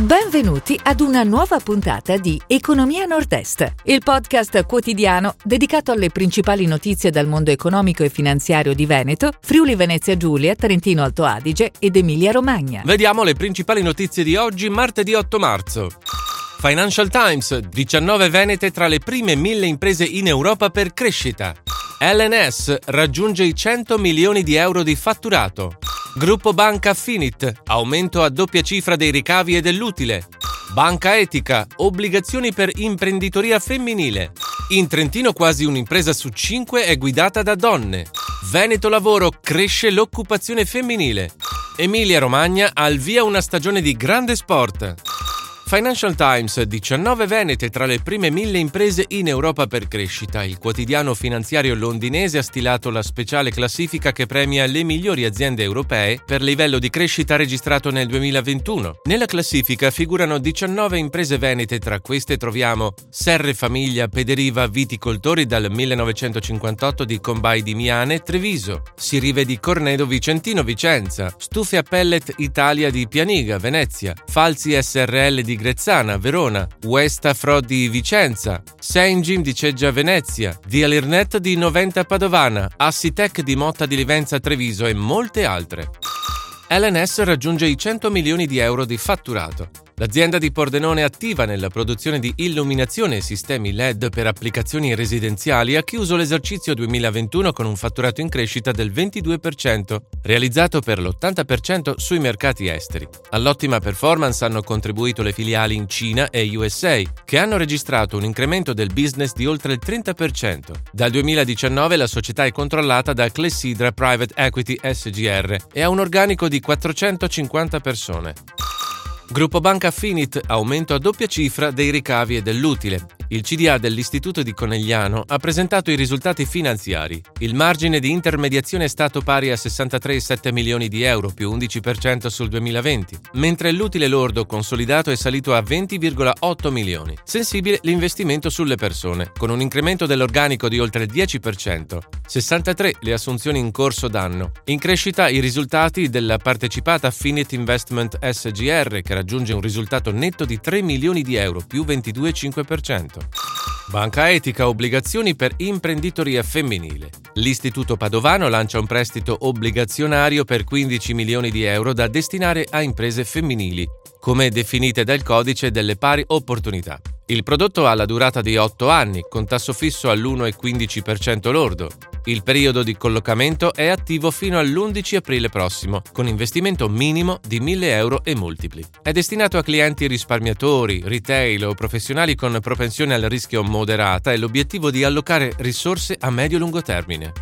Benvenuti ad una nuova puntata di Economia Nord-Est, il podcast quotidiano dedicato alle principali notizie dal mondo economico e finanziario di Veneto, Friuli Venezia Giulia, Trentino Alto Adige ed Emilia Romagna. Vediamo le principali notizie di oggi, martedì 8 marzo. Financial Times, 19 venete tra le prime mille imprese in Europa per crescita. LNS raggiunge i 100 milioni di euro di fatturato. Gruppo Banca Finit, aumento a doppia cifra dei ricavi e dell'utile. Banca Etica, obbligazioni per imprenditoria femminile. In Trentino quasi un'impresa su cinque è guidata da donne. Veneto Lavoro cresce l'occupazione femminile. Emilia Romagna al via una stagione di grande sport. Financial Times, 19 venete tra le prime mille imprese in Europa per crescita. Il quotidiano finanziario londinese ha stilato la speciale classifica che premia le migliori aziende europee per livello di crescita registrato nel 2021. Nella classifica figurano 19 imprese venete, tra queste troviamo Serre Famiglia Pederiva Viticoltori dal 1958 di Combai di Miane Treviso, Sirive di Cornedo Vicentino Vicenza, Stufe a pellet Italia di Pianiga Venezia, Falsi SRL di Grezzana, Verona, Westa Fro di Vicenza, Saint Jim di Ceggia Venezia, Via Lirnet di Noventa Padovana, Assitec di Motta di Livenza Treviso e molte altre. LNS raggiunge i 100 milioni di euro di fatturato. L'azienda di Pordenone attiva nella produzione di illuminazione e sistemi LED per applicazioni residenziali ha chiuso l'esercizio 2021 con un fatturato in crescita del 22%, realizzato per l'80% sui mercati esteri. All'ottima performance hanno contribuito le filiali in Cina e USA, che hanno registrato un incremento del business di oltre il 30%. Dal 2019 la società è controllata da Clessidra Private Equity SGR e ha un organico di 450 persone. Gruppo Banca Finit, aumento a doppia cifra dei ricavi e dell'utile. Il CDA dell'Istituto di Conegliano ha presentato i risultati finanziari. Il margine di intermediazione è stato pari a 63,7 milioni di euro, più 11% sul 2020, mentre l'utile lordo consolidato è salito a 20,8 milioni. Sensibile l'investimento sulle persone, con un incremento dell'organico di oltre il 10%. 63 le assunzioni in corso d'anno. In crescita i risultati della partecipata Finit Investment SGR, che raggiunge un risultato netto di 3 milioni di euro, più 22,5%. Banca Etica Obbligazioni per imprenditoria femminile. L'Istituto Padovano lancia un prestito obbligazionario per 15 milioni di euro da destinare a imprese femminili, come definite dal codice delle pari opportunità. Il prodotto ha la durata di 8 anni, con tasso fisso all'1,15% lordo. Il periodo di collocamento è attivo fino all'11 aprile prossimo, con investimento minimo di 1000 euro e multipli. È destinato a clienti risparmiatori, retail o professionali con propensione al rischio moderata e l'obiettivo di allocare risorse a medio-lungo termine.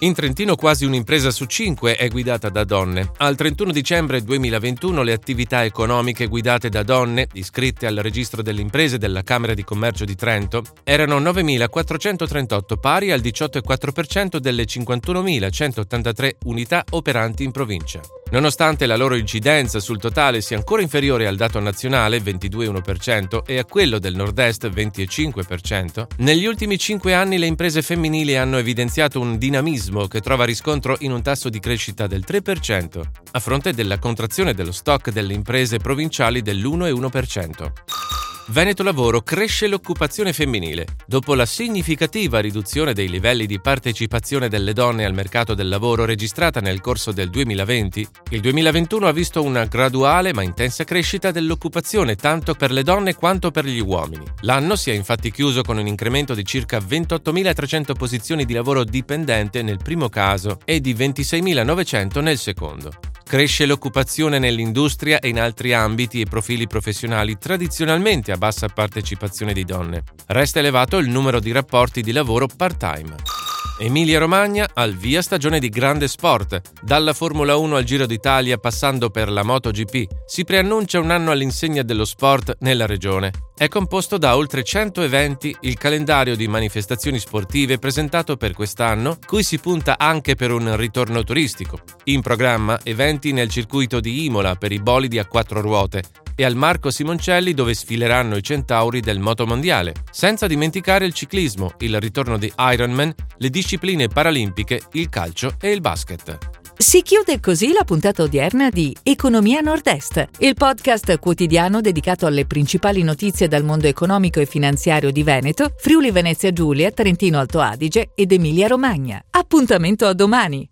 In Trentino quasi un'impresa su cinque è guidata da donne. Al 31 dicembre 2021 le attività economiche guidate da donne, iscritte al registro delle imprese della Camera di Commercio di Trento, erano 9.438 pari al 18,4% delle 51.183 unità operanti in provincia. Nonostante la loro incidenza sul totale sia ancora inferiore al dato nazionale 22,1% e a quello del nord-est 20,5%, negli ultimi 5 anni le imprese femminili hanno evidenziato un dinamismo che trova riscontro in un tasso di crescita del 3%, a fronte della contrazione dello stock delle imprese provinciali dell'1,1%. Veneto Lavoro cresce l'occupazione femminile. Dopo la significativa riduzione dei livelli di partecipazione delle donne al mercato del lavoro registrata nel corso del 2020, il 2021 ha visto una graduale ma intensa crescita dell'occupazione tanto per le donne quanto per gli uomini. L'anno si è infatti chiuso con un incremento di circa 28.300 posizioni di lavoro dipendente nel primo caso e di 26.900 nel secondo. Cresce l'occupazione nell'industria e in altri ambiti e profili professionali tradizionalmente a bassa partecipazione di donne. Resta elevato il numero di rapporti di lavoro part-time. Emilia-Romagna al via stagione di grande sport. Dalla Formula 1 al Giro d'Italia passando per la MotoGP, si preannuncia un anno all'insegna dello sport nella regione. È composto da oltre 100 eventi il calendario di manifestazioni sportive presentato per quest'anno, cui si punta anche per un ritorno turistico. In programma eventi nel circuito di Imola per i bolidi a quattro ruote, e al Marco Simoncelli dove sfileranno i centauri del motomondiale. Senza dimenticare il ciclismo, il ritorno di Ironman, le discipline paralimpiche, il calcio e il basket. Si chiude così la puntata odierna di Economia Nord-Est, il podcast quotidiano dedicato alle principali notizie dal mondo economico e finanziario di Veneto, Friuli Venezia Giulia, Trentino Alto Adige ed Emilia Romagna. Appuntamento a domani!